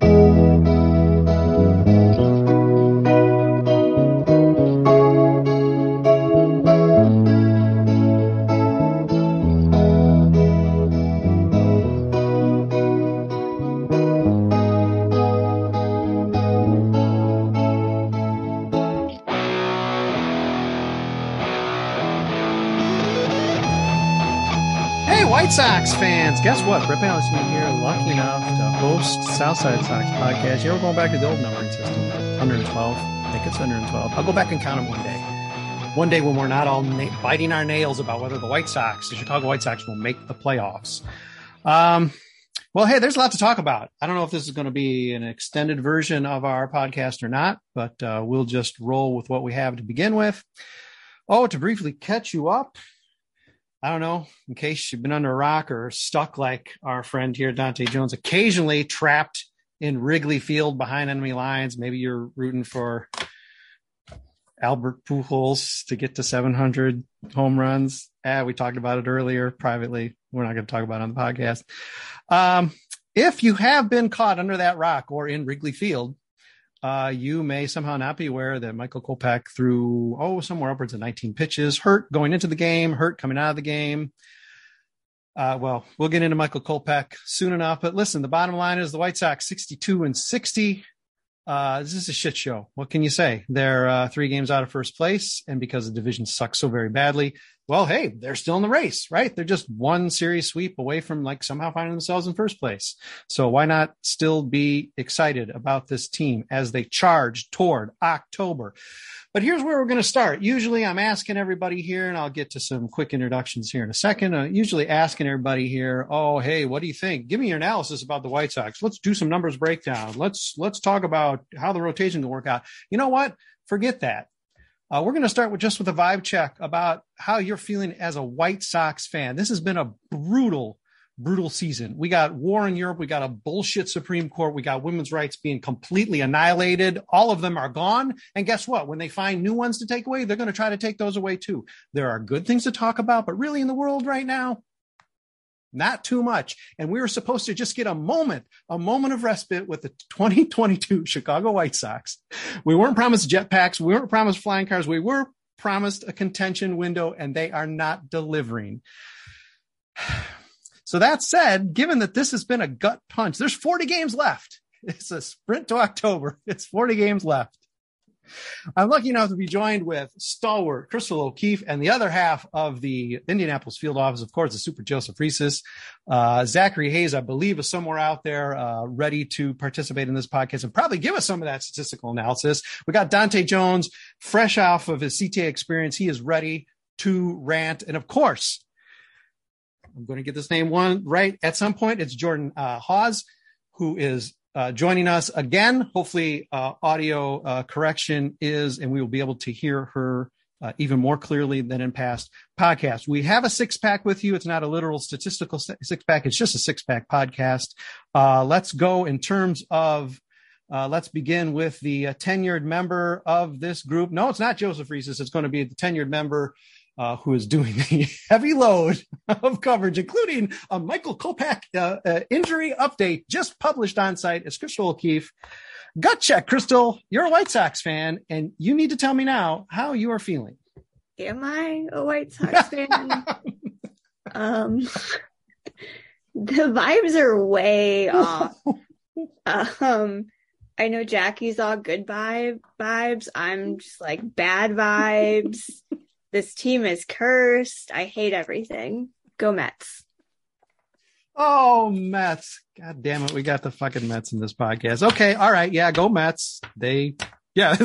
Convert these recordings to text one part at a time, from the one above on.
Hey, White Sox fans! Guess what? Brett Allison here, lucky enough to host Southside Sox podcast. You know, we're going back to the old numbering system, 112. I think it's 112. I'll go back and count them one day. One day when we're not all na- biting our nails about whether the White Sox, the Chicago White Sox, will make the playoffs. Um, well, hey, there's a lot to talk about. I don't know if this is going to be an extended version of our podcast or not, but uh, we'll just roll with what we have to begin with. Oh, to briefly catch you up, I don't know, in case you've been under a rock or stuck like our friend here, Dante Jones, occasionally trapped in Wrigley Field behind enemy lines. Maybe you're rooting for Albert Pujols to get to 700 home runs. Ah, we talked about it earlier privately. We're not going to talk about it on the podcast. Um, if you have been caught under that rock or in Wrigley Field, uh, you may somehow not be aware that Michael Kopech threw, oh, somewhere upwards of 19 pitches, hurt going into the game, hurt coming out of the game. Uh, well, we'll get into Michael Kopech soon enough. But listen, the bottom line is the White Sox 62 and 60. Uh, this is a shit show. What can you say? They're uh, three games out of first place, and because the division sucks so very badly, well, hey, they're still in the race, right? They're just one series sweep away from like somehow finding themselves in first place. So why not still be excited about this team as they charge toward October? But here's where we're going to start. Usually I'm asking everybody here, and I'll get to some quick introductions here in a second. Uh, usually asking everybody here, oh, hey, what do you think? Give me your analysis about the White Sox. Let's do some numbers breakdown. Let's let's talk about how the rotation can work out. You know what? Forget that. Uh, we're going to start with just with a vibe check about how you're feeling as a White Sox fan. This has been a brutal, brutal season. We got war in Europe. We got a bullshit Supreme Court. We got women's rights being completely annihilated. All of them are gone. And guess what? When they find new ones to take away, they're going to try to take those away too. There are good things to talk about, but really in the world right now, not too much. And we were supposed to just get a moment, a moment of respite with the 2022 Chicago White Sox. We weren't promised jetpacks. We weren't promised flying cars. We were promised a contention window, and they are not delivering. So that said, given that this has been a gut punch, there's 40 games left. It's a sprint to October. It's 40 games left. I'm lucky enough to be joined with stalwart Crystal O'Keefe and the other half of the Indianapolis field office, of course, the Super Joseph Reeses. Uh, Zachary Hayes, I believe, is somewhere out there uh, ready to participate in this podcast and probably give us some of that statistical analysis. We got Dante Jones, fresh off of his CTA experience. He is ready to rant. And of course, I'm going to get this name one right at some point. It's Jordan uh, Hawes, who is uh, joining us again. Hopefully, uh, audio uh, correction is, and we will be able to hear her uh, even more clearly than in past podcasts. We have a six pack with you. It's not a literal statistical six pack. It's just a six pack podcast. Uh, let's go in terms of. Let's begin with the tenured member of this group. No, it's not Joseph Reeses. It's going to be the tenured member uh, who is doing the heavy load of coverage, including a Michael Kopech uh, uh, injury update just published on site as Crystal O'Keefe. Gut check, Crystal. You're a White Sox fan, and you need to tell me now how you are feeling. Am I a White Sox fan? um, the vibes are way off. um, I know Jackie's all good vibe vibes. I'm just like bad vibes this team is cursed. I hate everything. Go Mets. Oh, Mets. God damn it. We got the fucking Mets in this podcast. Okay. All right. Yeah. Go Mets. They, yeah.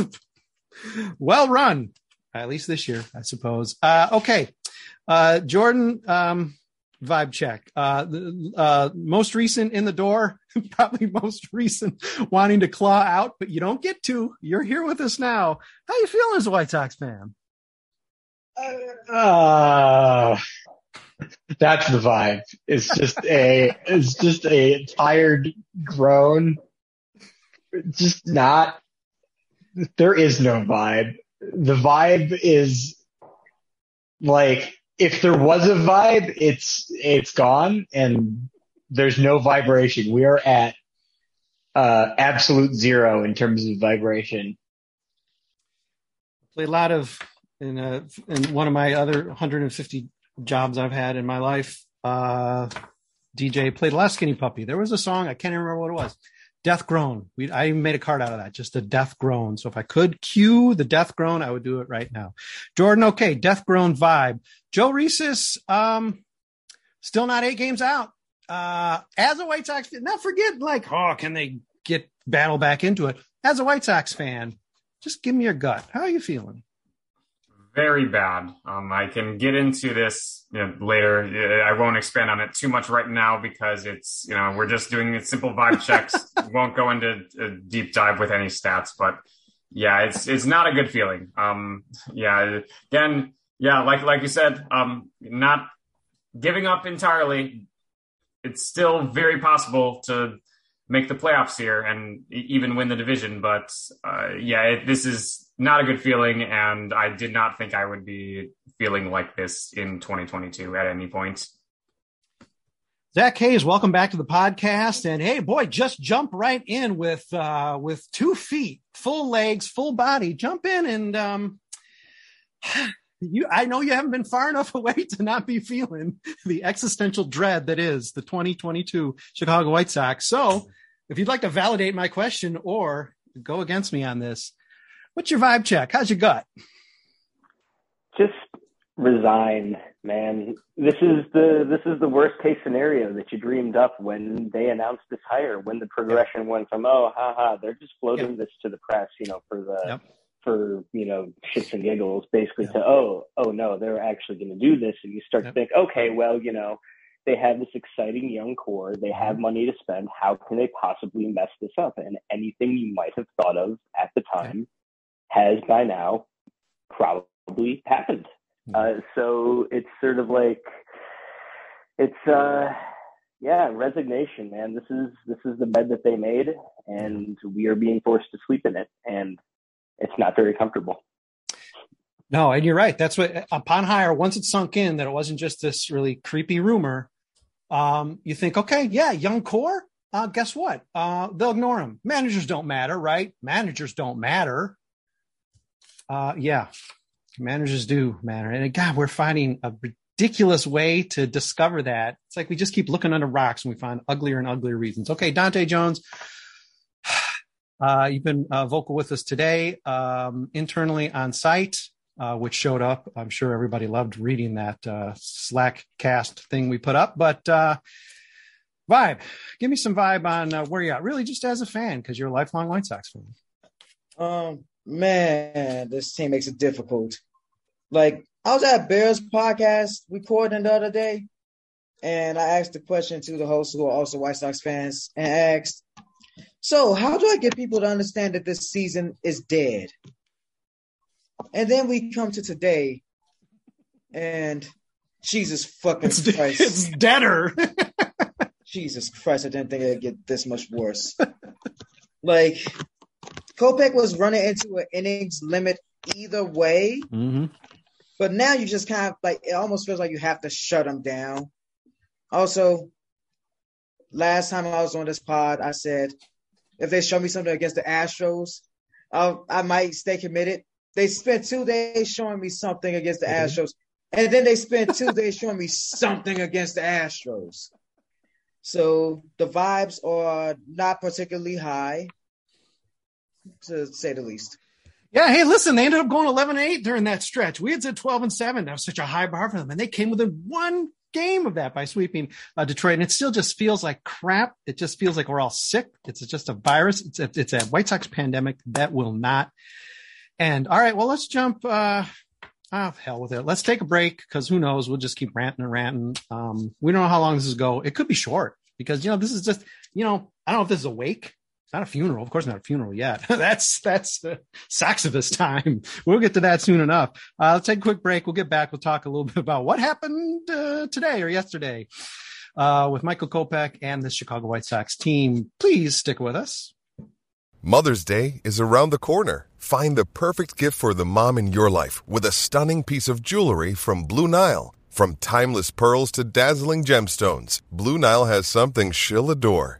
well run. At least this year, I suppose. Uh, okay. Uh, Jordan, um, vibe check. Uh, the, uh, most recent in the door, probably most recent wanting to claw out, but you don't get to. You're here with us now. How you feeling as a White Sox fan? Uh, that's the vibe. It's just a, it's just a tired groan. Just not, there is no vibe. The vibe is like, if there was a vibe, it's, it's gone and there's no vibration. We are at, uh, absolute zero in terms of vibration. Played a lot of in a in one of my other 150 jobs I've had in my life. Uh, DJ played Last Skinny Puppy. There was a song I can't even remember what it was. Death groan. We I made a card out of that, just a death groan. So if I could cue the death groan, I would do it right now. Jordan, okay, death groan vibe. Joe Reeses, um, still not eight games out. Uh, as a White Sox fan, not forget like, oh, can they get battle back into it? As a White Sox fan, just give me your gut. How are you feeling? Very bad. Um, I can get into this you know, later. I won't expand on it too much right now because it's, you know, we're just doing simple vibe checks. won't go into a deep dive with any stats, but yeah, it's, it's not a good feeling. Um, yeah, again, yeah, like, like you said, um, not giving up entirely. It's still very possible to make the playoffs here and even win the division. But uh, yeah, it, this is not a good feeling, and I did not think I would be feeling like this in 2022 at any point. Zach Hayes, welcome back to the podcast. And hey, boy, just jump right in with uh, with two feet, full legs, full body. Jump in and um, you. I know you haven't been far enough away to not be feeling the existential dread that is the 2022 Chicago White Sox. So if you'd like to validate my question or go against me on this, what's your vibe check? How's your gut? Just resign, man. This is the this is the worst case scenario that you dreamed up when they announced this hire. When the progression went from oh ha ha, they're just floating yep. this to the press, you know, for the yep. for you know shits and giggles, basically yep. to oh oh no, they're actually going to do this, and you start to think okay, well you know they have this exciting young core. They have mm-hmm. money to spend. How can they possibly mess this up? And anything you might have thought of at the time has by now probably happened. Uh, so it's sort of like it's uh yeah resignation man this is this is the bed that they made and we are being forced to sleep in it and it's not very comfortable no, and you're right. That's what upon hire, once it sunk in that it wasn't just this really creepy rumor, um, you think, okay, yeah, young core. Uh, guess what? Uh, they'll ignore him. Managers don't matter, right? Managers don't matter. Uh, yeah, managers do matter. And God, we're finding a ridiculous way to discover that. It's like we just keep looking under rocks and we find uglier and uglier reasons. Okay, Dante Jones. Uh, you've been uh, vocal with us today, um, internally on site, uh, which showed up. I'm sure everybody loved reading that uh, Slack cast thing we put up. But uh, vibe, give me some vibe on uh, where you're at. Really, just as a fan, because you're a lifelong White Sox fan. Um, man, this team makes it difficult. Like I was at Bears podcast recording the other day, and I asked the question to the hosts who are also White Sox fans, and asked, "So, how do I get people to understand that this season is dead?" And then we come to today, and Jesus fucking It's, Christ, it's deader. Jesus Christ, I didn't think it'd get this much worse. like, Kopech was running into an innings limit either way, mm-hmm. but now you just kind of like it almost feels like you have to shut him down. Also, last time I was on this pod, I said if they show me something against the Astros, I'll, I might stay committed. They spent two days showing me something against the Mhm. Astros, and then they spent two days showing me something against the Astros. So the vibes are not particularly high, to say the least. Yeah, hey, listen, they ended up going 11 8 during that stretch. We had said 12 and 7. That was such a high bar for them. And they came within one game of that by sweeping uh, Detroit. And it still just feels like crap. It just feels like we're all sick. It's just a virus. It's a, it's a White Sox pandemic that will not end. All right, well, let's jump. Uh, Oh, hell with it. Let's take a break because who knows? We'll just keep ranting and ranting. Um, we don't know how long this is go. It could be short because you know this is just you know I don't know if this is a wake. Not a funeral, of course, not a funeral yet. that's that's uh, Soxivus time. We'll get to that soon enough. Uh, let's take a quick break. We'll get back. We'll talk a little bit about what happened uh, today or yesterday uh, with Michael Kopech and the Chicago White Sox team. Please stick with us. Mother's Day is around the corner. Find the perfect gift for the mom in your life with a stunning piece of jewelry from Blue Nile. From timeless pearls to dazzling gemstones, Blue Nile has something she'll adore.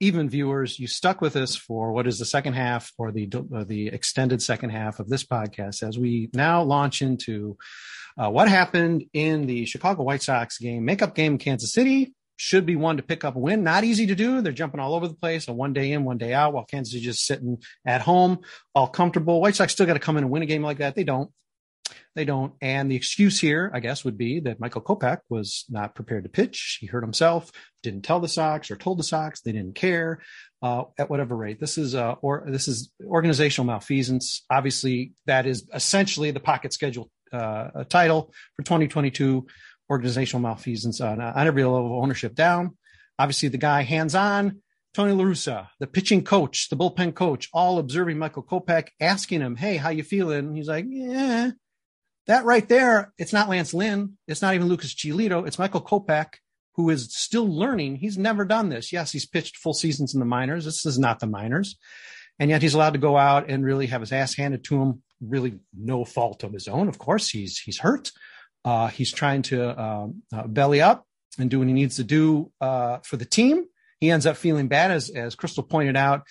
even viewers. You stuck with us for what is the second half or the uh, the extended second half of this podcast as we now launch into uh, what happened in the Chicago White Sox game, makeup game, Kansas City. Should be one to pick up a win. Not easy to do. They're jumping all over the place. A one day in, one day out, while Kansas is just sitting at home, all comfortable. White Sox still got to come in and win a game like that. They don't. They don't. And the excuse here, I guess, would be that Michael Kopech was not prepared to pitch. He hurt himself, didn't tell the Sox or told the Sox. They didn't care uh, at whatever rate. This is uh, or this is organizational malfeasance. Obviously, that is essentially the pocket schedule uh, title for 2022. Organizational malfeasance on, on every level of ownership down. Obviously, the guy hands on. Tony La Russa, the pitching coach, the bullpen coach, all observing Michael Kopech, asking him, "Hey, how you feeling?" He's like, "Yeah." That right there, it's not Lance Lynn. It's not even Lucas Giolito. It's Michael Kopech, who is still learning. He's never done this. Yes, he's pitched full seasons in the minors. This is not the minors. And yet he's allowed to go out and really have his ass handed to him, really no fault of his own. Of course, he's, he's hurt. Uh, he's trying to um, uh, belly up and do what he needs to do uh, for the team. He ends up feeling bad, as, as Crystal pointed out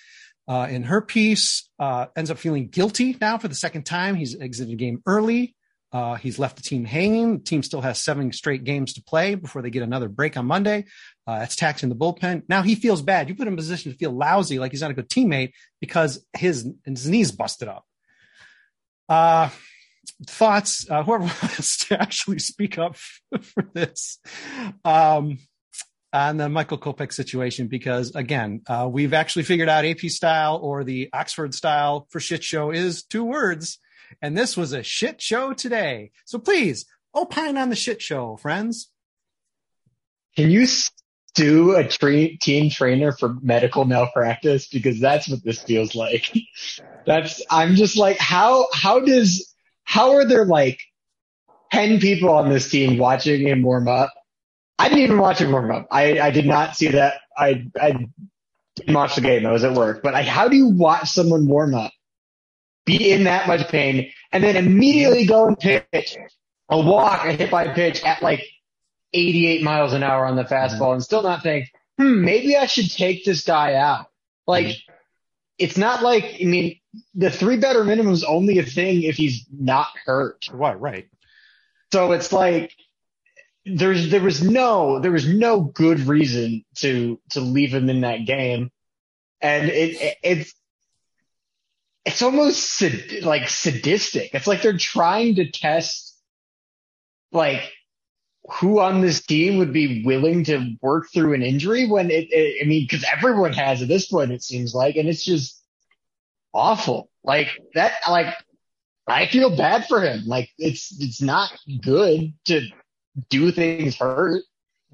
uh, in her piece, uh, ends up feeling guilty now for the second time. He's exited the game early. Uh, he's left the team hanging. The team still has seven straight games to play before they get another break on Monday. Uh, that's taxing the bullpen. Now he feels bad. You put him in a position to feel lousy, like he's not a good teammate because his his knees busted up. Uh, thoughts? Uh, whoever wants to actually speak up for this um, on the Michael Kopech situation, because again, uh, we've actually figured out AP style or the Oxford style for shit show is two words and this was a shit show today. So please opine on the shit show, friends. Can you sue a tra- team trainer for medical malpractice? Because that's what this feels like. That's I'm just like how how does how are there like ten people on this team watching him warm up? I didn't even watch him warm up. I I did not see that. I I didn't watch the game. I was at work. But I, how do you watch someone warm up? Be in that much pain, and then immediately go and pitch a walk, a hit by pitch at like 88 miles an hour on the fastball and still not think, hmm, maybe I should take this guy out. Like, it's not like, I mean, the three better minimum is only a thing if he's not hurt. Right, right. So it's like, there's, there was no, there was no good reason to, to leave him in that game. And it, it it's, it's almost sad, like sadistic. It's like they're trying to test like who on this team would be willing to work through an injury when it, it I mean, cause everyone has at this point, it seems like, and it's just awful. Like that, like I feel bad for him. Like it's, it's not good to do things hurt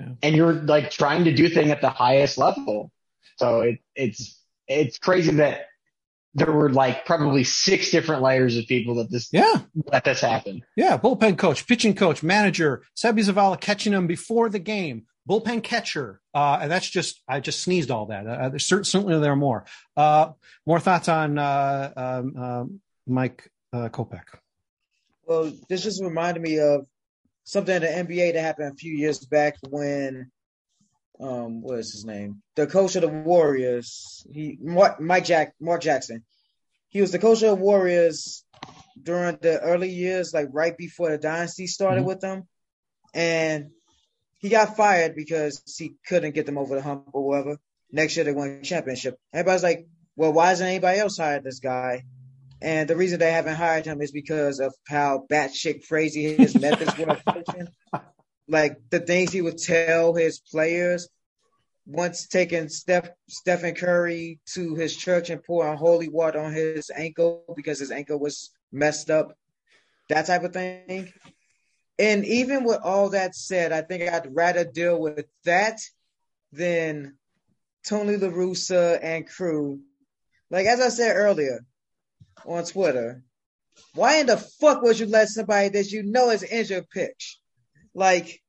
Yeah. and you're like trying to do thing at the highest level. So it, it's, it's crazy that there were like probably six different layers of people that this, Yeah. let this happen. Yeah, bullpen coach, pitching coach, manager, Seby Zavala catching him before the game, bullpen catcher. Uh, and that's just, I just sneezed all that. Uh, there's cer- certainly there are more. Uh, more thoughts on uh, um, um, Mike uh, Kopech. Well, this just reminded me of something in the NBA that happened a few years back when, um, what is his name? The coach of the Warriors, he Mark, Mike Jack, Mark Jackson. He was the coach of the Warriors during the early years, like right before the dynasty started Mhm. with them, and he got fired because he couldn't get them over the hump or whatever. Next year they won a championship. Everybody's like, "Well, why isn't anybody else hired this guy?" And the reason they haven't hired him is because of how batshit crazy his methods were. Like the things he would tell his players. Once taking Steph Stephen Curry to his church and pouring holy water on his ankle because his ankle was messed up. That type of thing. And even with all that said, I think I'd rather deal with that than Tony La Russa and crew. Like as I said earlier on Twitter, why in the fuck would you let somebody that you know is injured pitch? Like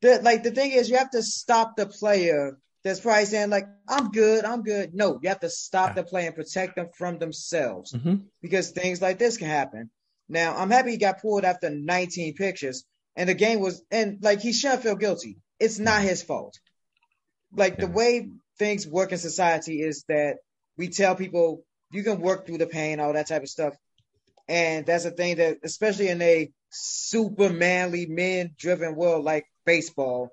the like the thing is you have to stop the player that's probably saying like I'm good, I'm good. No, you have to stop the player and protect them from themselves Mhm. because things like this can happen. Now I'm happy he got pulled after 19 pictures and the game was and like he shouldn't feel guilty. It's not his fault. Like the way things work in society is that we tell people you can work through the pain, all that type of stuff. And that's a thing that, especially in a super manly, men driven world like baseball,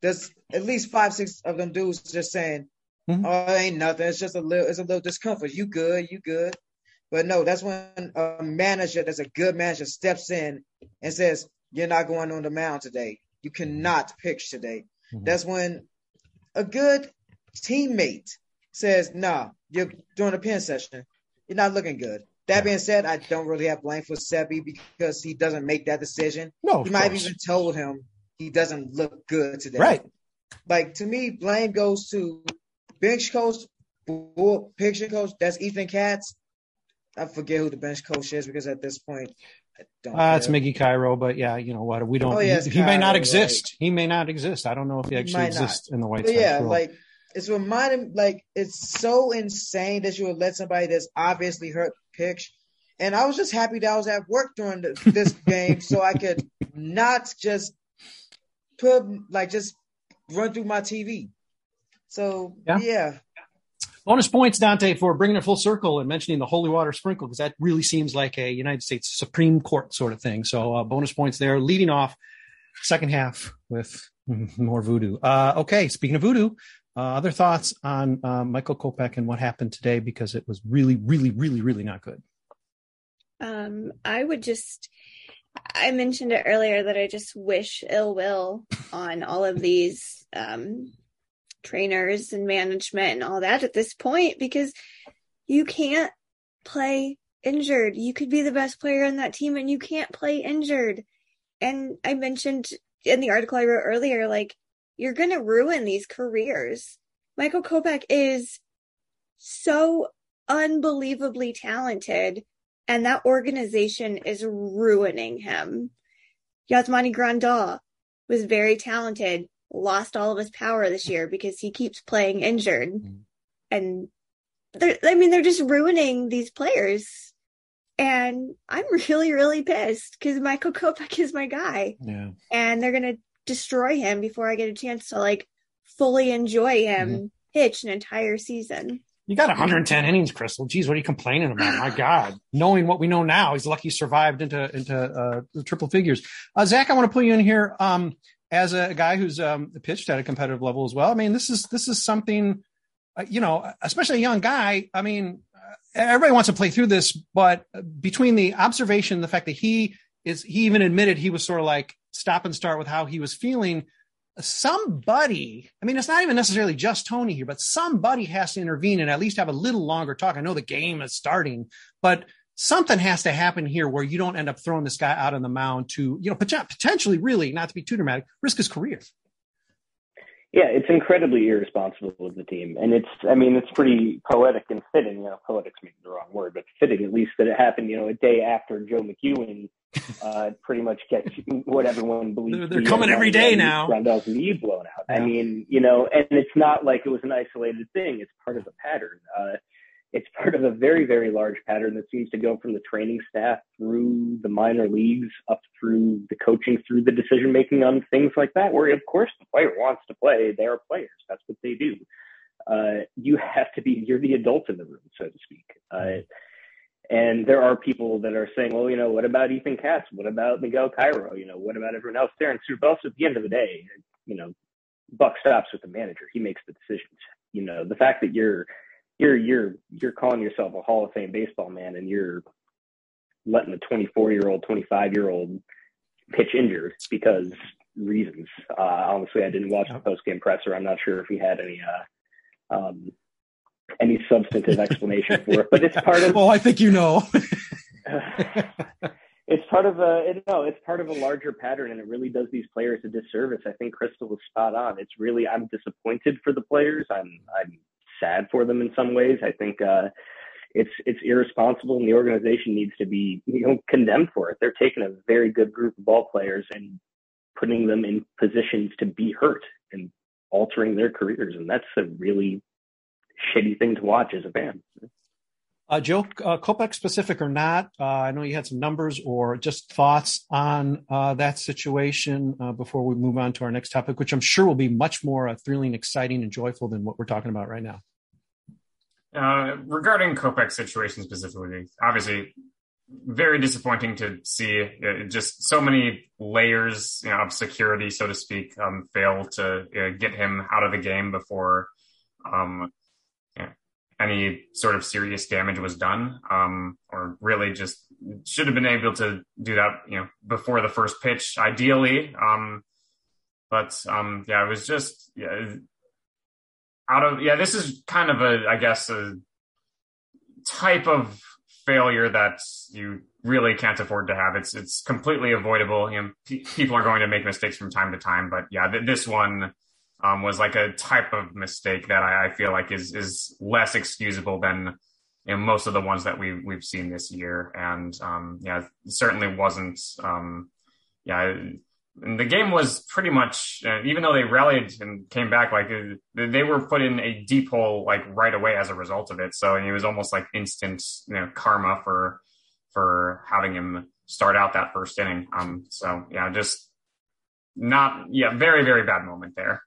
there's at least five, six of them dudes just saying, Mhm. Oh, it ain't nothing. It's just a little, it's a little discomfort. You good, you good. But no, that's when a manager that's a good manager steps in and says, You're not going on the mound today. You cannot pitch today. Mhm. That's when a good teammate says, Nah, you're doing a pin session. You're not looking good. That being said, I don't really have blame for Seby because he doesn't make that decision. No, he might have even told him he doesn't look good today. Right. Like to me, blame goes to bench coach, bull picture coach. That's Ethan Katz. I forget who the bench coach is because at this point, I don't. Uh, it's. Mickey Cairo, but yeah, you know what? We don't. Oh, yeah, he, he may not exist. He may not exist. I don't know if he He actually not. exists in the White Sox yeah, world. like it's reminding like it's so insane that you would let somebody that's obviously hurt pitch. And I was just happy that I was at work during the, this game so I could not just put like just run through my TV. So Yeah. yeah, Bonus points, Dante, for bringing it full circle and mentioning the holy water sprinkle, because that really seems like a United States Supreme Court sort of thing. So uh, bonus points there, leading off second half with more voodoo. Uh, okay, speaking of voodoo, uh, other thoughts on uh, Michael Kopech and what happened today, because it was really, really, really, really not good. Um, I would just, I mentioned it earlier that I just wish ill will on all of these um, trainers and management and all that at this point because you can't play injured. You could be the best player on that team and you can't play injured. And I mentioned in the article I wrote earlier, like, you're going to ruin these careers. Michael Kopech is so unbelievably talented and that organization is ruining him. Yasmani Grandal was very talented, lost all of his power this year because he keeps playing injured. Mm-hmm. And I mean, they're just ruining these players. And I'm really, really pissed because Michael Kopech is my guy. Yeah. And they're going to destroy him before I get a chance to like fully enjoy him Mm-hmm. pitch an entire season. You got 110 innings, Crystal. Geez, what are you complaining about? My God, knowing what we know now, he's lucky he survived into into uh, the triple figures. Uh, Zach, I want to put you in here um, as a guy who's um, pitched at a competitive level as well. I mean, this is this is something, uh, you know, especially a young guy. I mean, uh, everybody wants to play through this, but between the observation, the fact that he is, he even admitted he was sort of like stop and start with how he was feeling somebody, I mean, it's not even necessarily just Tony here, but somebody has to intervene and at least have a little longer talk. I know the game is starting, but something has to happen here where you don't end up throwing this guy out on the mound to, you know, potentially really, not to be too dramatic, risk his career. Yeah, it's incredibly irresponsible of the team. And it's, I mean, it's pretty poetic and fitting. You know, poetic's maybe the wrong word, but fitting at least that it happened, you know, a day after Joe McEwing uh, pretty much gets what everyone believes. They're, they're coming every day now. Rondell's lead blown out. I mean, you know, and it's not like it was an isolated thing. It's part of a pattern. Uh, it's part of a very, very large pattern that seems to go from the training staff through the minor leagues up through the coaching, through the decision making on things like that, where of course the player wants to play. They are players. That's what they do. Uh, you have to be, you're the adult in the room, so to speak. Uh, and there are people that are saying, well, you know, what about Ethan Katz? What about Miguel Cairo? You know, what about everyone else there? And Subos, at the end of the day, you know, buck stops with the manager. He makes the decisions. You know, the fact that you're you're you're you're calling yourself a Hall of Fame baseball man and you're letting a 24 year old, 25 year old pitch injured because reasons. Uh, honestly, I didn't watch the post game presser. I'm not sure if he had any uh, um, any substantive explanation for it, but it's part of well, I think you know. it's part of a it, no, it's part of a larger pattern, and it really does these players a disservice. I think Crystal was spot on. It's really I'm disappointed for the players. I'm I'm sad for them in some ways. I think uh, it's it's irresponsible, and the organization needs to be you know condemned for it. They're taking a very good group of ball players and putting them in positions to be hurt and altering their careers, and that's a really shitty thing to watch as a fan. Uh, Joe, uh, Kopech specific or not, uh, I know you had some numbers or just thoughts on uh, that situation uh, before we move on to our next topic, which I'm sure will be much more uh, thrilling, exciting, and joyful than what we're talking about right now. Uh, regarding Kopech's situation specifically, obviously very disappointing to see uh, just so many layers you know, of security, so to speak, um, fail to uh, get him out of the game before um, you know, any sort of serious damage was done, um, or really just should have been able to do that, you know, before the first pitch, ideally. Um, but um, yeah, it was just yeah, out of yeah. This is kind of a, I guess, a type of failure that you really can't afford to have. It's it's completely avoidable. You know, pe- people are going to make mistakes from time to time, but yeah, th- this one um, was like a type of mistake that I, I feel like is is less excusable than you know, most of the ones that we we've seen this year, and um, yeah, certainly wasn't. Um, yeah, the game was pretty much uh, even though they rallied and came back like uh, they were put in a deep hole like right away as a result of it. So it was almost like instant you know karma for for having him start out that first inning. Um so yeah just not yeah very very bad moment there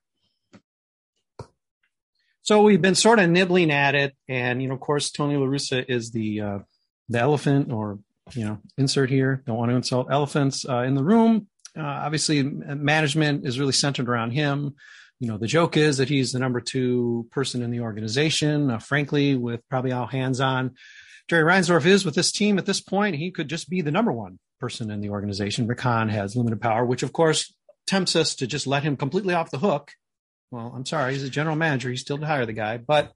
So we've been sort of nibbling at it, and you know, of course, Tony La Russa is the uh, the elephant, or you know, insert here. Don't want to insult elephants uh, in the room. Uh, obviously, management is really centered around him. You know, the joke is that he's the number two person in the organization. Uh, frankly, with probably all hands on, Jerry Reinsdorf is with this team at this point. He could just be the number one person in the organization. Rick Hahn has limited power, which of course tempts us to just let him completely off the hook well, I'm sorry, he's a general manager. He's still to hire the guy. But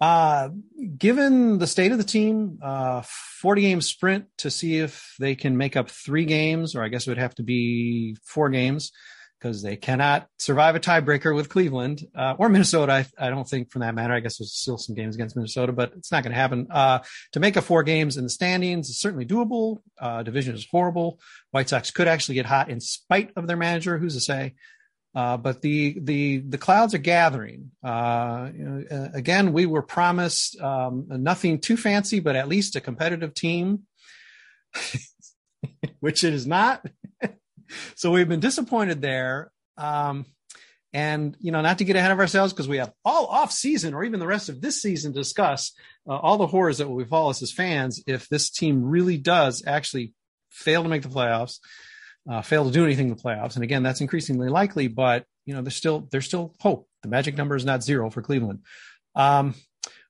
uh, given the state of the team, uh, 40 game sprint to see if they can make up three games, or I guess it would have to be four games because they cannot survive a tiebreaker with Cleveland uh, or Minnesota. I, I, don't think, for that matter. I guess there's still some games against Minnesota, but it's not going to happen. Uh, to make up four games in the standings is certainly doable. Uh, division is horrible. White Sox could actually get hot in spite of their manager. Who's to say? Uh, but the the the clouds are gathering. Uh, you know, again, we were promised um, nothing too fancy, but at least a competitive team. which it is not. so we've been disappointed there. Um, and you know, not to get ahead of ourselves because we have all off season or even the rest of this season to discuss uh, all the horrors that will befall us as fans if this team really does actually fail to make the playoffs, uh, fail to do anything in the playoffs. And again, that's increasingly likely, but you know, there's still there's still hope. The magic number is not zero for Cleveland. Um,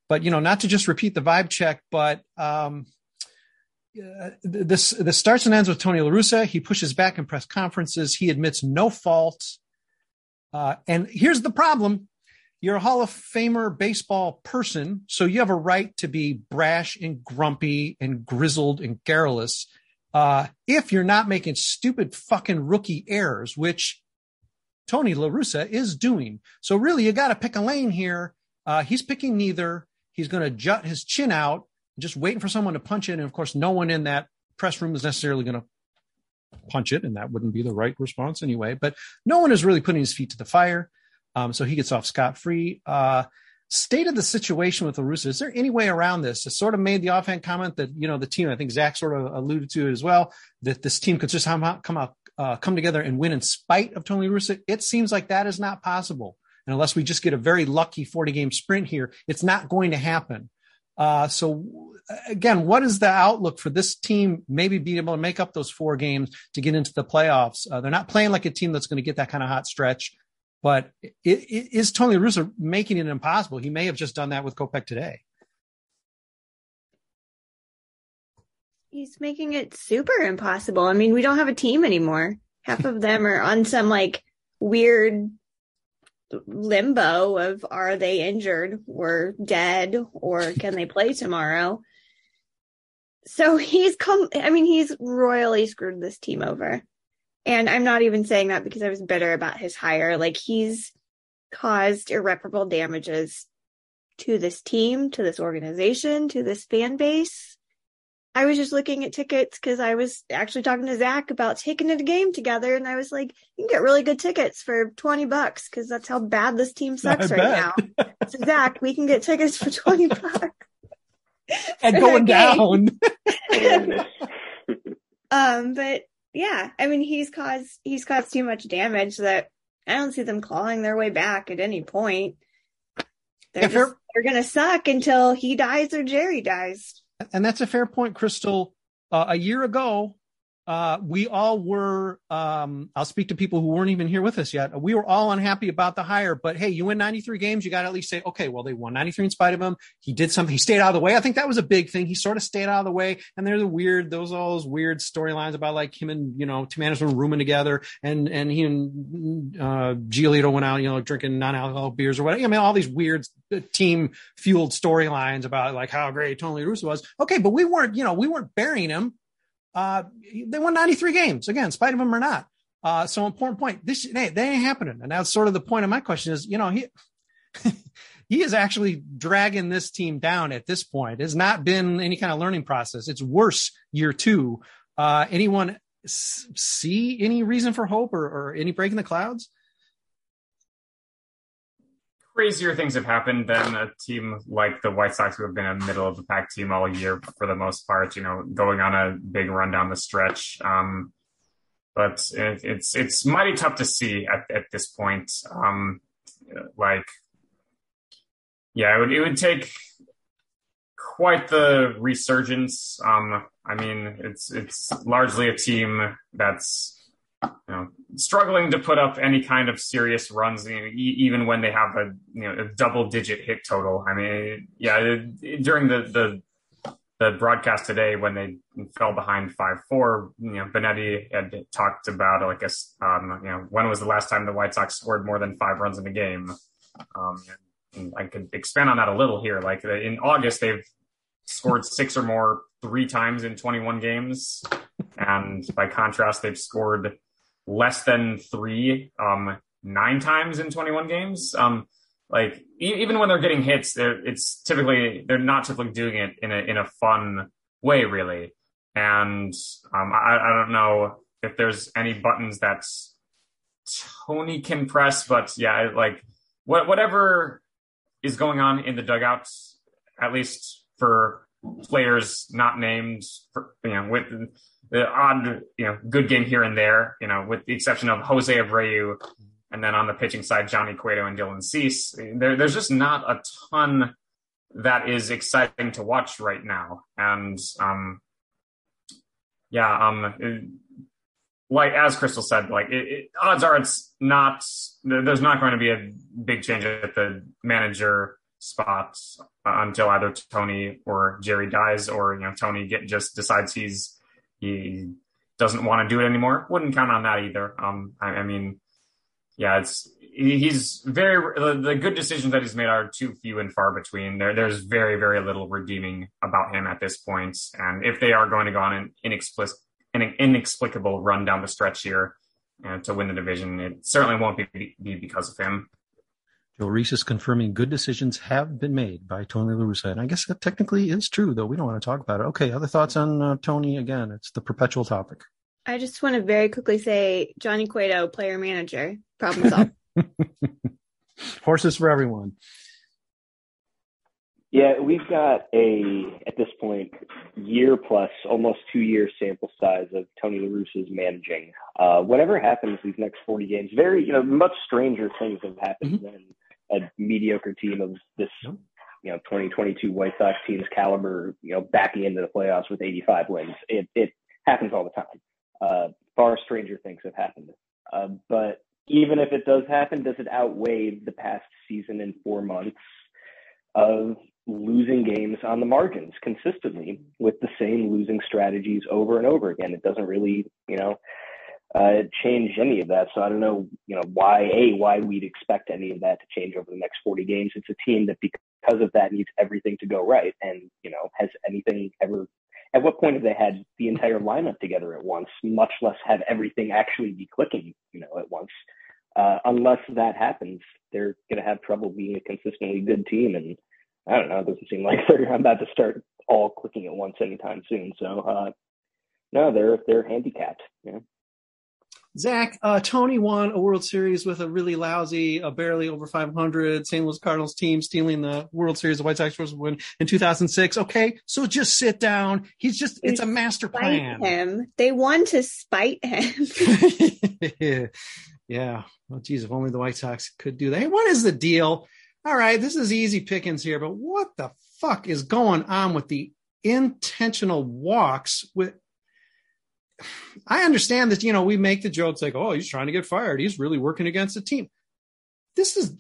but you know, not to just repeat the vibe check, but um, uh, this this starts and ends with Tony La Russa. He pushes back in press conferences. He admits no fault. Uh, and here's the problem: you're a Hall of Famer baseball person, so you have a right to be brash and grumpy and grizzled and garrulous. Uh, if you're not making stupid fucking rookie errors, which Tony La Russa is doing. So really, you got to pick a lane here. Uh, he's picking neither. He's going to jut his chin out, just waiting for someone to punch it. And of course, no one in that press room is necessarily going to punch it, and that wouldn't be the right response anyway. But no one is really putting his feet to the fire. Um, so he gets off scot free. Uh, state of the situation with La Russa. Is there any way around this? It sort of made the offhand comment that, you know, the team, I think Zach sort of alluded to it as well, that this team could just come out, come out, uh, come together and win in spite of Tony Russa. It seems like that is not possible. And unless we just get a very lucky 40 game sprint here, it's not going to happen. Uh, so again, what is the outlook for this team? Maybe being able to make up those four games to get into the playoffs. Uh, they're not playing like a team that's going to get that kind of hot stretch. But it, it, is Tony Russo making it impossible? He may have just done that with Kopech today. He's making it super impossible. I mean, we don't have a team anymore. Half of them are on some like weird limbo of are they injured or dead or can they play tomorrow? So he's come, I mean, he's royally screwed this team over. And I'm not even saying that because I was bitter about his hire. Like he's caused irreparable damages to this team, to this organization, to this fan base. I was just looking at tickets because I was actually talking to Zach about taking a game together, and I was like, "You can get really good tickets for twenty bucks because that's how bad this team sucks I right bet. now." so Zach, we can get tickets for twenty bucks and going down. um, but yeah, I mean, he's caused he's caused too much damage that I don't see them clawing their way back at any point. They're just, they're gonna suck until he dies or Jerry dies. And that's a fair point, Crystal. Uh, a year ago, uh, we all were, um, I'll speak to people who weren't even here with us yet. We were all unhappy about the hire, but hey, you win 93 games. You got to at least say, okay, well, they won 93 in spite of him. He did something. He stayed out of the way. I think that was a big thing. He sort of stayed out of the way. And there's a weird, those, all those weird storylines about like him and, you know, Tim Anderson rooming together and, and he and, uh, Giolito went out, you know, drinking non-alcoholic beers or whatever. I mean, all these weird team fueled storylines about like how great Tony Russo was. Okay. But we weren't, you know, we weren't burying him uh, they won 93 games again, spite of them or not. Uh, so important point. This hey, they ain't happening, and that's sort of the point of my question. Is you know he he is actually dragging this team down at this point. It's not been any kind of learning process. It's worse year two. Uh, anyone see any reason for hope or, or any break in the clouds? Crazier things have happened than a team like the White Sox, who have been a middle of the pack team all year for the most part. You know, going on a big run down the stretch. Um, but it, it's it's mighty tough to see at at this point. Um, like, yeah, it would it would take quite the resurgence. Um, I mean, it's it's largely a team that's you know, struggling to put up any kind of serious runs, you know, e- even when they have a you know a double digit hit total. I mean, yeah, it, during the the the broadcast today when they fell behind five four, you know, Benetti had talked about like a um, you know when was the last time the White Sox scored more than five runs in a game. Um, I could expand on that a little here. Like in August, they've scored six or more three times in 21 games. And by contrast, they've scored less than three um, nine times in 21 games. Um, like e- even when they're getting hits, they're, it's typically they're not typically doing it in a in a fun way, really. And um, I, I don't know if there's any buttons that Tony can press, but yeah, like what whatever is going on in the dugouts, at least for players not named, for, you know, with the odd, you know, good game here and there, you know, with the exception of Jose Abreu, and then on the pitching side, Johnny Cueto and Dylan Cease. There, there's just not a ton that is exciting to watch right now, and um, yeah, um, it, like as Crystal said, like it, it, odds are it's not. There's not going to be a big change at the manager spot until either Tony or Jerry dies, or you know Tony get just decides he's he doesn't want to do it anymore. Wouldn't count on that either. Um, I, I mean, yeah, it's he's very the, the, good decisions that he's made are too few and far between. There, there's very very little redeeming about him at this point. and if they are going to go on an inexplicable an inexplicable run down the stretch here uh, to win the division. It certainly won't be, be because of him. Joe Reese is confirming good decisions have been made by Tony La Russa. And I guess that technically is true, though we don't want to talk about it. Okay, other thoughts on uh, Tony? Again, it's the perpetual topic. I just want to very quickly say Johnny Cueto, player manager, problem solved. Horses for everyone. Yeah, we've got a at this point year plus, almost two year sample size of Tony La Russa's managing. Uh, whatever happens these next forty games, very you know much stranger things have happened mm-hmm. than a mediocre team of this you know 2022 White Sox team's caliber, you know backing into the playoffs with 85 wins. It it happens all the time. Uh, far stranger things have happened. Uh, but even if it does happen, does it outweigh the past season and four months of losing games on the margins consistently with the same losing strategies over and over again. It doesn't really, you know, uh, change any of that. So I don't know, you know, why a why we'd expect any of that to change over the next 40 games. It's a team that because of that needs everything to go right. And you know, has anything ever? At what point have they had the entire lineup together at once? Much less have everything actually be clicking, you know, at once. Uh, unless that happens, they're going to have trouble being a consistently good team and I don't know. It doesn't seem like they're about to start all clicking at once anytime soon. So uh, no, they're they're handicapped. Yeah. Zach, uh, Tony won a World Series with a really lousy, a barely over 500 St. Louis Cardinals team stealing the World Series. The White Sox was win in 2006. Okay, so just sit down. He's just, it's a master plan. Him. They won to spite him. yeah. Well, geez, if only the White Sox could do that. Hey, what is the deal? all right, this is easy pickings here, but what the fuck is going on with the intentional walks with I understand that, you know, we make the jokes like, oh, he's trying to get fired. He's really working against the team. This is,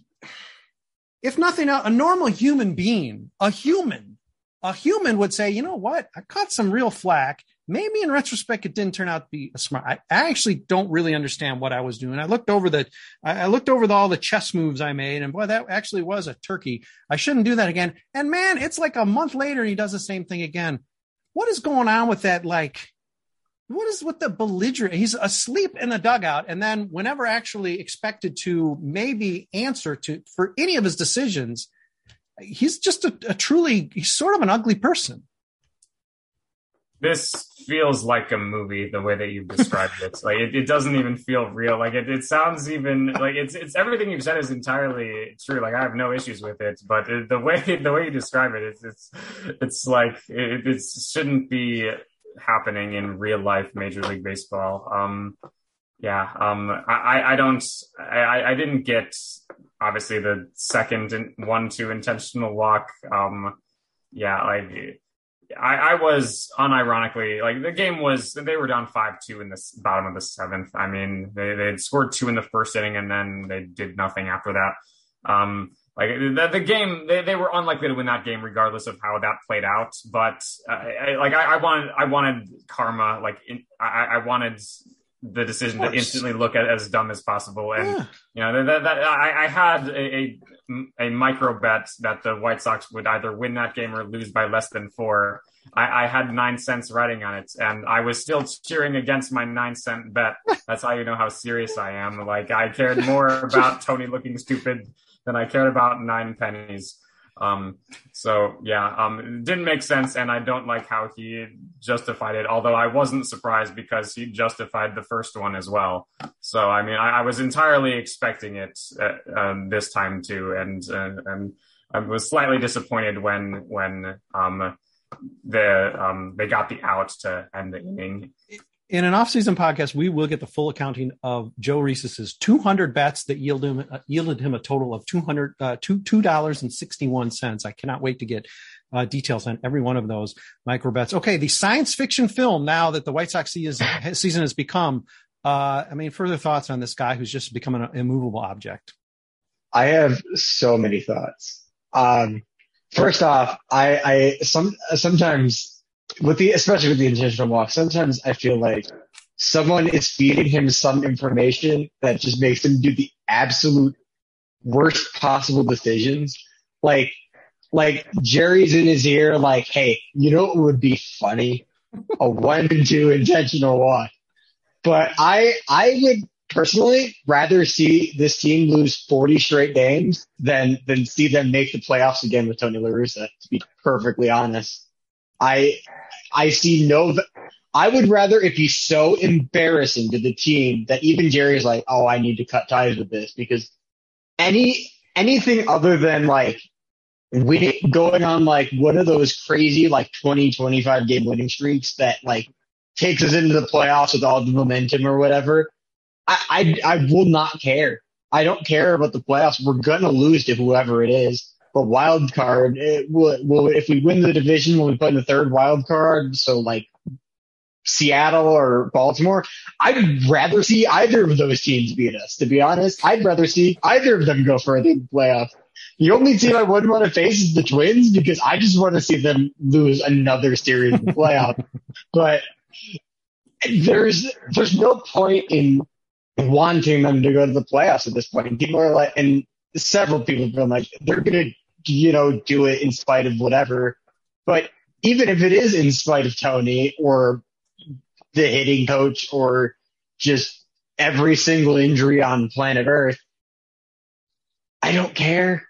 if nothing else, a normal human being, a human, a human would say, you know what? I caught some real flack maybe in retrospect it didn't turn out to be a smart I, I, actually don't really understand what i was doing i looked over the i looked over the, all the chess moves i made and boy that actually was a turkey i shouldn't do that again and man it's like a month later and he does the same thing again what is going on with that like what is with the belligerent he's asleep in the dugout and then whenever actually expected to maybe answer to for any of his decisions he's just a, a truly he's sort of an ugly person this feels like a movie the way that you've described it. Like it, it doesn't even feel real. Like it, it sounds even like it's it's everything you've said is entirely true. Like I have no issues with it, but the way the way you describe it, it's it's it's like it, it shouldn't be happening in real life Major League Baseball. Um, yeah, um, I I don't I I didn't get obviously the second one two intentional walk. Um, yeah, like I, I, was unironically like the game was they were down five two in the bottom of the seventh. I mean they they scored two in the first inning and then they did nothing after that. Um, like the, the game they, they were unlikely to win that game regardless of how that played out. But uh, I, like I, I, wanted I wanted karma like in, I, I wanted the decision to instantly look at as dumb as possible. And yeah. you know that, that I, I, had a, a, a micro bet that the White Sox would either win that game or lose by less than four. I, I had nine cents writing on it, and I was still cheering against my nine cent bet. That's how you know how serious I am. Like I cared more about Tony looking stupid than I cared about nine pennies. Um, so yeah, um, didn't make sense, and I don't like how he justified it. Although I wasn't surprised because he justified the first one as well. So I mean, I, I was entirely expecting it uh, um, this time too, and uh, and I was slightly disappointed when when um the um, they got the out to end the inning. In an off-season podcast, we will get the full accounting of Joe Reis's 200 bets that yielded him, uh, yielded him a total of 200 uh, two dollars and sixty one cents. I cannot wait to get uh, details on every one of those micro bets. Okay, the science fiction film now that the White Sox season, season has become. Uh, I mean, further thoughts on this guy who's just become an immovable object. I have so many thoughts. Um, first off, I, I some sometimes with the especially with the intentional walk, sometimes I feel like someone is feeding him some information that just makes him do the absolute worst possible decisions. Like like Jerry's in his ear, like, hey, you know what would be funny? A one two intentional walk. But I I would personally rather see this team lose 40 straight games than than see them make the playoffs again with Tony La Russa, to be perfectly honest. I I see no I would rather it be so embarrassing to the team that even Jerry's like, oh, I need to cut ties with this because any anything other than like we going on like one of those crazy like 20, 25 game winning streaks that like takes us into the playoffs with all the momentum or whatever. I, I, I will not care. I don't care about the playoffs. We're gonna lose to whoever it is. But wild card, it will, will if we win the division, will we'll be putting the third wild card. So like Seattle or Baltimore, I'd rather see either of those teams beat us. To be honest, I'd rather see either of them go further in the playoffs. The only team I wouldn't want to face is the Twins because I just want to see them lose another series in the playoff. but there's there's no point in wanting them to go to the playoffs at this point. People are like, and several people have been like, they're gonna, you know, do it in spite of whatever. But even if it is in spite of Tony or the hitting coach or just every single injury on planet Earth, I don't care.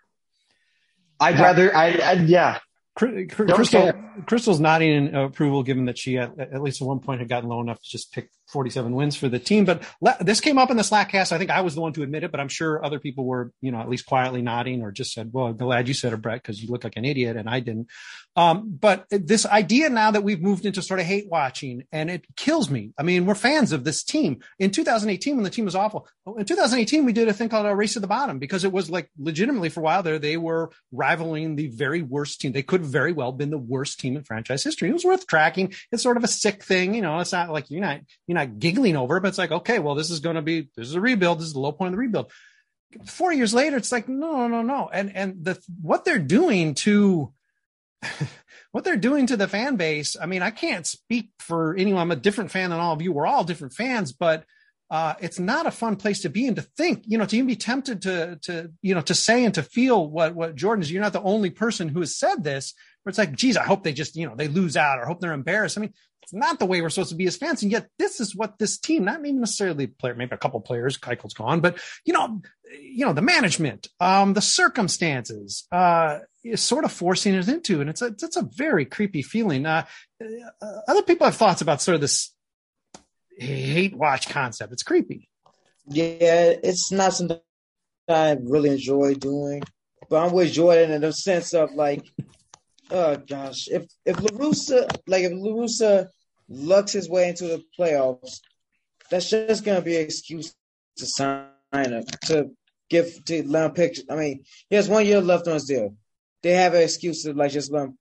I'd rather, I, I yeah. Crystal, Crystal's nodding in approval, given that she at, at, least at one point had gotten low enough to just pick 47 wins for the team. But le- this came up in the Slack cast. I think I was the one to admit it, but I'm sure other people were, you know, at least quietly nodding or just said, "Well, I'm glad you said it, Brett, because you look like an idiot," and I didn't. Um, but this idea now that we've moved into sort of hate watching, and it kills me. I mean, we're fans of this team. In 2018, when the team was awful, in 2018 we did a thing called a race to the bottom because it was like legitimately for a while there they were rivaling the very worst team. They could have very well been the worst team in franchise history. It was worth tracking. It's sort of a sick thing, you know. It's not like you're not you're not giggling over, it, but it's like okay, well, this is going to be this is a rebuild. This is the low point of the rebuild. Four years later, it's like no, no, no, no, and and the what they're doing to what they're doing to the fan base. I mean, I can't speak for anyone. I'm a different fan than all of you. We're all different fans, but uh, it's not a fun place to be and to think, you know, to even be tempted to, to, you know, to say and to feel what, what Jordan is. You're not the only person who has said this, where it's like, geez, I hope they just, you know, they lose out or hope they're embarrassed. I mean, it's not the way we're supposed to be as fans. And yet this is what this team, not even necessarily player, maybe a couple players, Keuchel's gone, but you know, you know, the management, um, the circumstances, uh, is sort of forcing it into, and it's a, it's a very creepy feeling. Uh, uh, other people have thoughts about sort of this hate watch concept. It's creepy. Yeah, it's not something I really enjoy doing, but I'm with Jordan in the sense of like, oh gosh, if if La Russa like if La Russa lucks his way into the playoffs, that's just gonna be an excuse to sign him to give to let him pick. I mean, he has one year left on his deal. They have an excuse to like just let him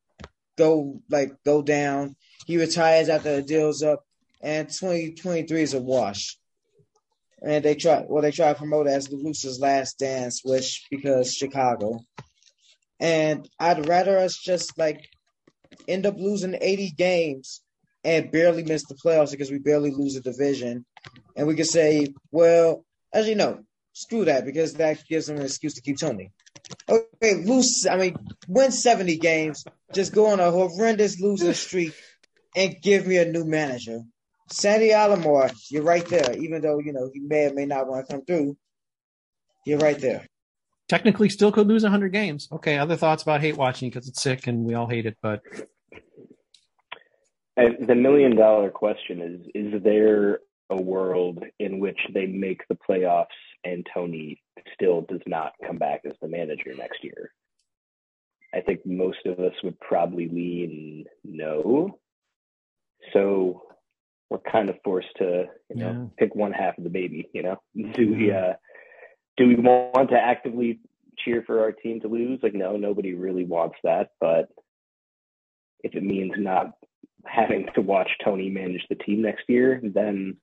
go like go down. He retires after the deal's up, and 2023 is a wash. And they try well, they try to promote it as La Russa's last dance, which because Chicago. And I'd rather us just like end up losing 80 games and barely miss the playoffs because we barely lose a division. And we could say, well, as you know, screw that because that gives them an excuse to keep Tony. Okay, lose. I mean, win 70 games, just go on a horrendous losing streak and give me a new manager. Sandy Alomar, you're right there. Even though you know he may or may not want to come through, you're right there. Technically, still could lose 100 games. Okay, other thoughts about hate watching because it's sick and we all hate it, but and the million dollar question is: Is there a world in which they make the playoffs and Tony still does not come back as the manager next year? I think most of us would probably lean no. So we're kind of forced to, you know, Yeah. pick one half of the baby. You know, do we uh, do we want to actively cheer for our team to lose? Like, no, nobody really wants that. But if it means not having to watch Tony manage the team next year, then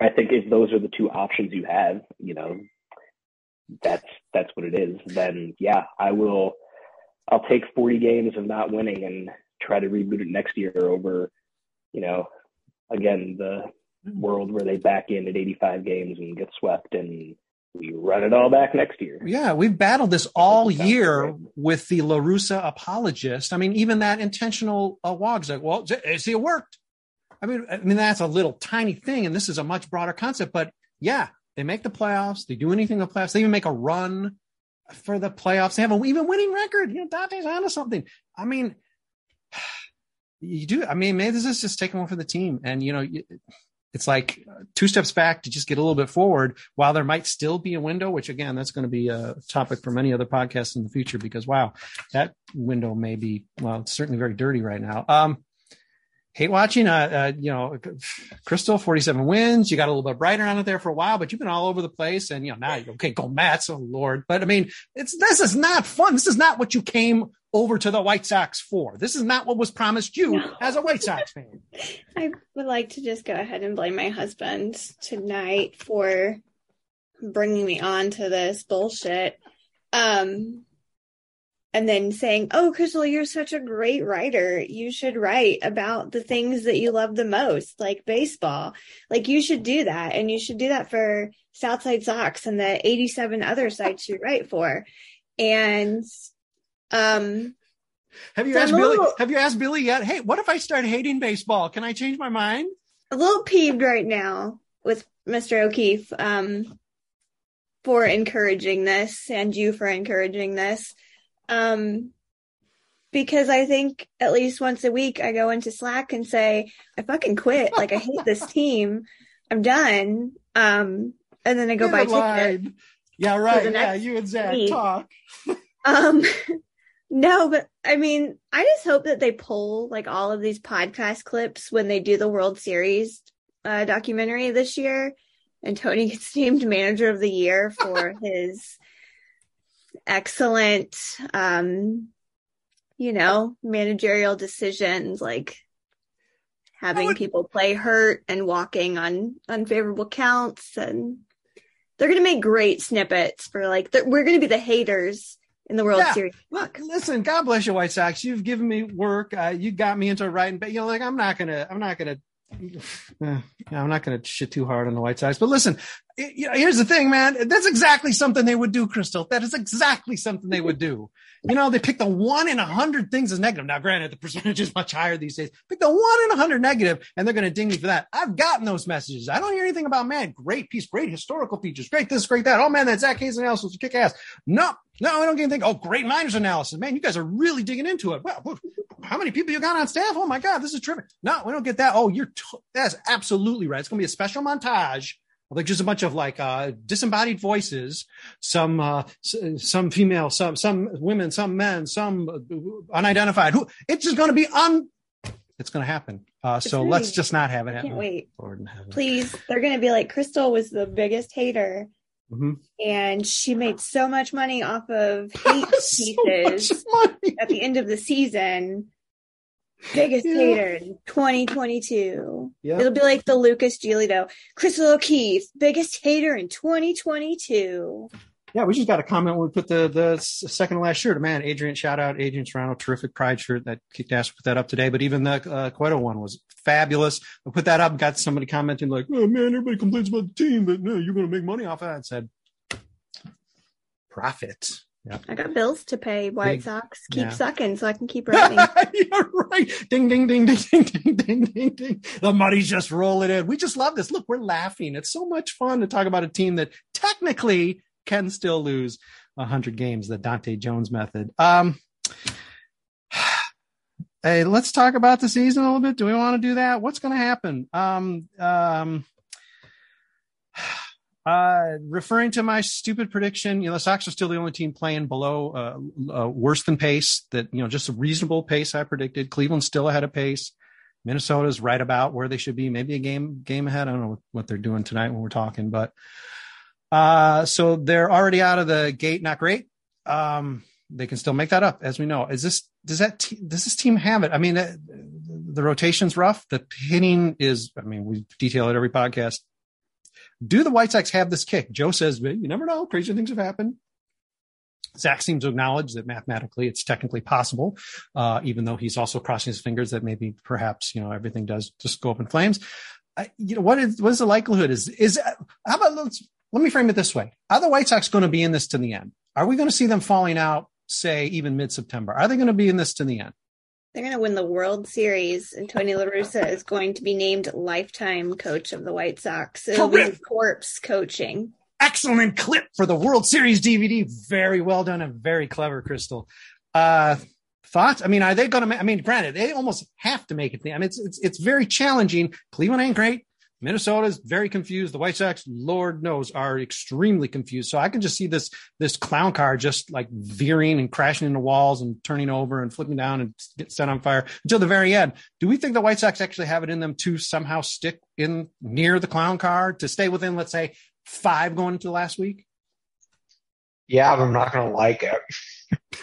I think if those are the two options you have, you know, that's that's what it is. Then yeah, I will. I'll take 40 games of not winning and try to reboot it next year over, you know, again the mm-hmm. world where they back in at 85 games and get swept and we run it all back next year. Yeah, we've battled this all year with the La Russa apologist. I mean, even that intentional uh, walks like, well, see, it worked. I mean, I mean, that's a little tiny thing, and this is a much broader concept. But yeah, they make the playoffs. They do anything in the playoffs. They even make a run for the playoffs. They have an even winning record. You know, Dante's onto something. I mean, you do. I mean, maybe this is just taking one for the team, and you know, you- it's like two steps back to just get a little bit forward while there might still be a window, which again, that's going to be a topic for many other podcasts in the future because wow, that window may be, well, it's certainly very dirty right now. Um, hate watching, uh, uh, you know, Crystal 47 wins. You got a little bit brighter on it there for a while, but you've been all over the place and, you know, now you go okay, go Mets. Oh Lord. But I mean, it's, this is not fun. This is not what you came over to the White Sox for. This is not what was promised you No. as a White Sox fan. I would like to just go ahead and blame my husband tonight for bringing me on to this bullshit. Um, and then saying, "Oh, Crystal, you're such a great writer. You should write about the things that you love the most, like baseball. Like you should do that, and you should do that for Southside Sox and the 87 other sites you write for." And um, Have you So asked a Billy? Have you asked Billy yet? Hey, what if I start hating baseball? Can I change my mind? a little peeved right now with Mr. O'Keefe um, for encouraging this and you for encouraging this. Um, because I think at least once a week I go into Slack and say, I fucking quit. Like, I hate this team. I'm done. Um, and then I go Get buy tickets. Yeah, right. Yeah, you and Zach week. talk. Um, no, but I mean, I just hope that they pull like all of these podcast clips when they do the World Series uh, documentary this year, and Tony gets named Manager of the Year for his excellent, um, you know, managerial decisions like having people play hurt and walking on unfavorable counts and they're going to make great snippets for like the, we're going to be the haters in the World Yeah. Series. Look, listen, God bless you, White Sox. You've given me work. Uh, you got me into writing, but you know, like I'm not gonna, I'm not gonna, uh, I'm not gonna shit too hard on the White Sox. But listen, here's the thing, man. That's exactly something they would do, Crystal. That is exactly something they would do. You know, they pick the one in a hundred things as negative. Now, granted, the percentage is much higher these days. Pick the one in a hundred negative, and they're going to ding me for that. I've gotten those messages. I don't hear anything about man, great piece, great historical features, great this, great that. Oh man, that Zach Hayes analysis was kick ass. No, no, I don't get anything. Oh, great minors analysis, man. You guys are really digging into it. Well, how many people you got on staff? Oh my god, this is terrific. No, we don't get that. Oh, you're t- that's absolutely right. It's going to be a special montage like just a bunch of like uh disembodied voices some uh some female some some women some men some uh, unidentified who it's just going to be un it's going to happen uh so let's just not have it happen can't wait. Lord in heaven. Please, they're going to be like Crystal was the biggest hater Mhm. and she made so much money off of hate So pieces at the end of the season. Biggest Yeah. hater in 2022. Yeah. It'll be like the Lucas Giolito, Crystal O'Keefe, biggest hater in 2022. Yeah we just got a comment when we put the the second to last shirt man adrian shout out adrian serrano terrific pride shirt that kicked ass put that up today but even the uh, Cueto one was fabulous i put that up got somebody commenting like oh man everybody complains about the team but no you're going to make money off of that I said profit yeah I got bills to pay. White Big- Sox keep yeah. sucking so I can keep writing. You're right. Ding, ding, ding, ding, ding, ding, ding, ding, ding. The money's just rolling in. We just love this. Look, we're laughing. It's so much fun to talk about a team that technically can still lose 100 games, the Dante Jones method. Um, hey, let's talk about the season a little bit. Do we want to do that? What's going to happen? Um, um, Uh, referring to my stupid prediction, you know, the Sox are still the only team playing below, uh, uh, worse than pace that, you know, just a reasonable pace I predicted. Cleveland's still ahead of pace. Minnesota's right about where they should be, maybe a game, game ahead. I don't know what they're doing tonight when we're talking, but, uh, so they're already out of the gate. Not great. Um, they can still make that up as we know. Is this, does that, te- does this team have it? I mean, the, the rotation's rough. The hitting is, I mean, we detail it every podcast do the White Sox have this kick? Joe says, you never know. Crazy things have happened. Zach seems to acknowledge that mathematically it's technically possible, uh, even though he's also crossing his fingers that maybe perhaps, you know, everything does just go up in flames. Uh, you know, what is, what is the likelihood is, is, how about let's, let me frame it this way. Are the White Sox going to be in this to the end? Are we going to see them falling out, say, even mid September? Are they going to be in this to the end? They're going to win the World Series, and Tony La Russa is going to be named lifetime coach of the White Sox. It'll be corpse coaching. Excellent clip for the World Series DVD. Very well done and very clever, Crystal. Uh, thoughts? I mean, are they going to? I mean, granted, they almost have to make it. I mean, it's it's it's very challenging. Cleveland ain't great. Minnesota's very confused. The White Sox, Lord knows, are extremely confused. So I can just see this this clown car just like veering and crashing into walls and turning over and flipping down and get set on fire until the very end. Do we think the White Sox actually have it in them to somehow stick in near the clown car to stay within, let's say, five going into last week? Yeah, but I'm not going to like it.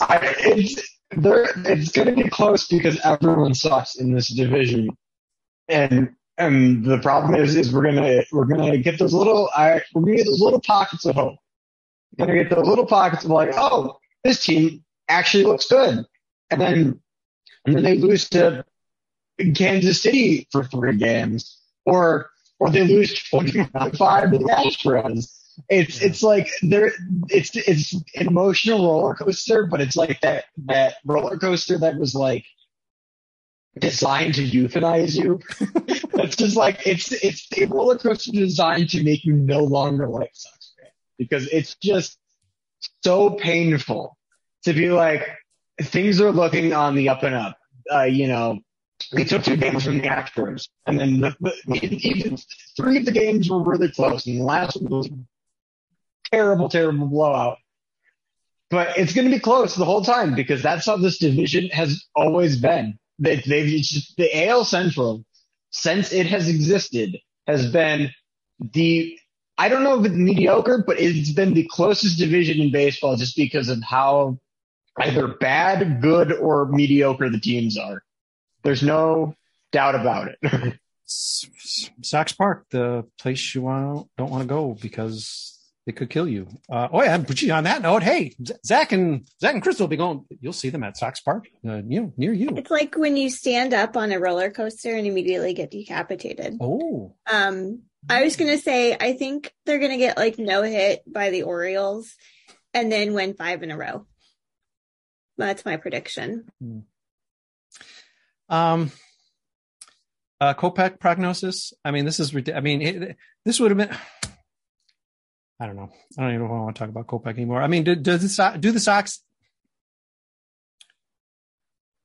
I, it's, it's going to be close because everyone sucks in this division and and the problem is is we're gonna we're gonna get those little I, we're gonna get those little pockets of hope. We're gonna get those little pockets of like, oh, this team actually looks good, and then and then they lose to Kansas City for three games, or or they lose twenty five to the Astros. It's it's like there it's it's an emotional roller coaster, but it's like that that roller coaster that was like designed to euthanize you. it's just like it's it's a roller coaster designed to make you no longer like Sox fan because it's just so painful to be like things are looking on the up and up. Uh, you know, we took two games from the Astros, and then the, the, even three of the games were really close, and the last one was terrible, terrible blowout. But it's going to be close the whole time because that's how this division has always been. They, they've just, the AL Central, since it has existed, has been the I don't know if it's mediocre, but it's been the closest division in baseball just because of how either bad, good, or mediocre the teams are. There's no doubt about it. Sox Park, the place you want don't want to go because it could kill you. Uh, oh yeah, but on that note, hey, Zach and Zach and Crystal will be going. You'll see them at Sox Park, uh, you know, near you. It's like when you stand up on a roller coaster and immediately get decapitated. Oh. Um, I was gonna say I think they're gonna get like no hit by the Orioles, and then win five in a row. That's my prediction. Hmm. Um. Uh, Kopech prognosis. I mean, this is. I mean, it, this would have been. I don't know. I don't even want to talk about Kopech anymore. I mean, do, does the do the Sox?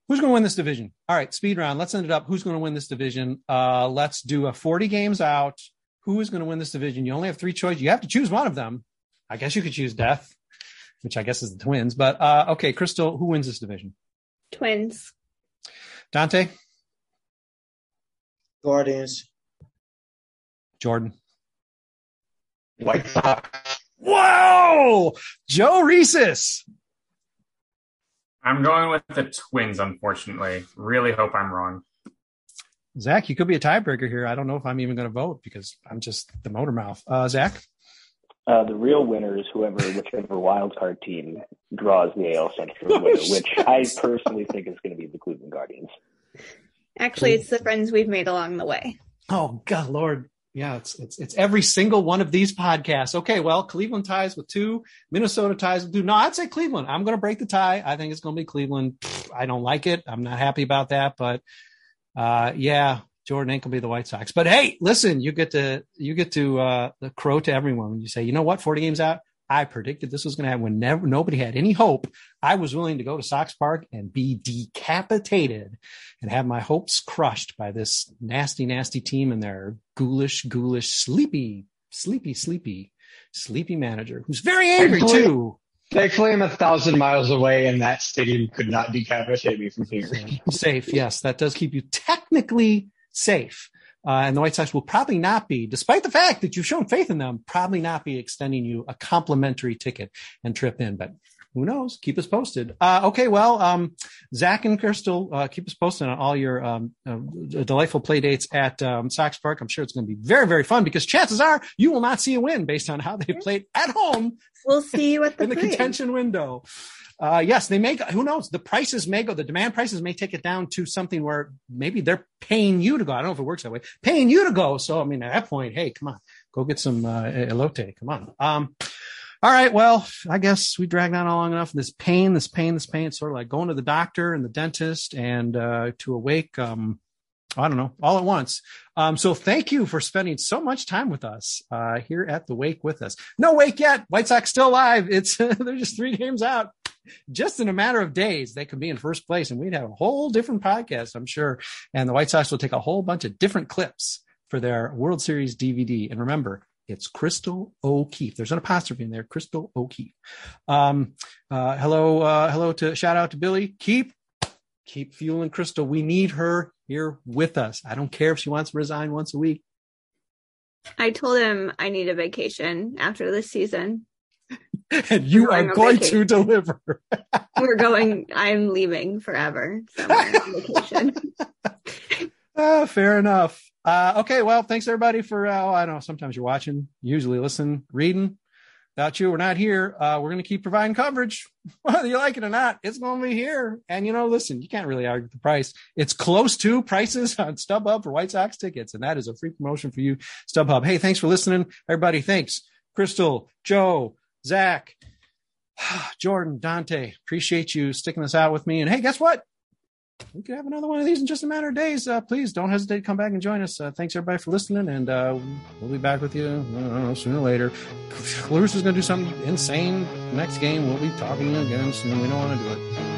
Who's going to win this division? All right, speed round. Let's end it up. Who's going to win this division? Uh, let's do a 40 games out. Who is going to win this division? You only have three choices. You have to choose one of them. I guess you could choose Death, which I guess is the Twins. But uh, okay, Crystal, who wins this division? Twins. Dante. Guardians. Jordan. White Sox. Whoa! Joe Reeses. I'm going with the Twins, unfortunately. Really hope I'm wrong. Zach, you could be a tiebreaker here. I don't know if I'm even going to vote because I'm just the motor mouth. Uh, Zach? Uh, the real winner is whoever, whichever wild card team draws the AL Central winner, which I personally think is going to be the Cleveland Guardians. Actually, it's the friends we've made along the way. Oh God, Lord, yeah, it's it's it's every single one of these podcasts. Okay, well, Cleveland ties with two, Minnesota ties with two. No, I'd say Cleveland. I'm going to break the tie. I think it's going to be Cleveland. I don't like it. I'm not happy about that, but uh, yeah, Jordan ain't gonna be the White Sox. But hey, listen, you get to you get to uh, the crow to everyone when you say, you know what, 40 games out, I predicted this was going to happen when never, nobody had any hope. I was willing to go to Sox Park and be decapitated and have my hopes crushed by this nasty, nasty team and their ghoulish, ghoulish, sleepy, sleepy, sleepy, sleepy manager who's very angry Thankfully- too. Thankfully, I'm a thousand miles away, and that stadium could not decapitate me from here. safe. Yes, that does keep you technically safe. Uh, and the White Sox will probably not be, despite the fact that you've shown faith in them, probably not be extending you a complimentary ticket and trip in. But who knows? Keep us posted. Uh, okay, well, um, Zach and Crystal, uh, keep us posted on all your um, uh, delightful play dates at um, Sox Park. I'm sure it's going to be very, very fun because chances are you will not see a win based on how they played at home We'll see you at the in the contention window. Uh, yes, they may. Who knows? The prices may go. The demand prices may take it down to something where maybe they're paying you to go. I don't know if it works that way. Paying you to go. So I mean, at that point, hey, come on, go get some uh, elote. Come on. Um, all right. Well, I guess we dragged on long enough. This pain, this pain, this pain. It's sort of like going to the doctor and the dentist and uh, to awake. Um, I don't know, all at once. Um, so thank you for spending so much time with us uh, here at the Wake with us. No wake yet. White Sox still alive. It's they're just three games out. Just in a matter of days, they could be in first place, and we'd have a whole different podcast, I'm sure. And the White Sox will take a whole bunch of different clips for their World Series DVD. And remember, it's Crystal O'Keefe. There's an apostrophe in there, Crystal O'Keefe. Um, uh, hello, uh, hello to shout out to Billy. Keep keep fueling Crystal. We need her here with us. I don't care if she wants to resign once a week. I told him I need a vacation after this season. And you We're are going vacation. to deliver. We're going. I'm leaving forever. vacation. Ah, fair enough. Uh, okay, well, thanks everybody for. Uh, I don't know sometimes you're watching, usually listen, reading. Without you, we're not here. Uh, we're going to keep providing coverage, whether you like it or not. It's going to be here. And you know, listen, you can't really argue the price. It's close to prices on StubHub for White Sox tickets, and that is a free promotion for you, StubHub. Hey, thanks for listening, everybody. Thanks, Crystal, Joe, Zach, Jordan, Dante. Appreciate you sticking this out with me. And hey, guess what? we could have another one of these in just a matter of days. Uh, please don't hesitate to come back and join us. Uh, thanks everybody for listening, and uh, we'll be back with you. Know sooner or later. Clarussa's going to do something insane next game. We'll be talking again soon. We don't want to do it.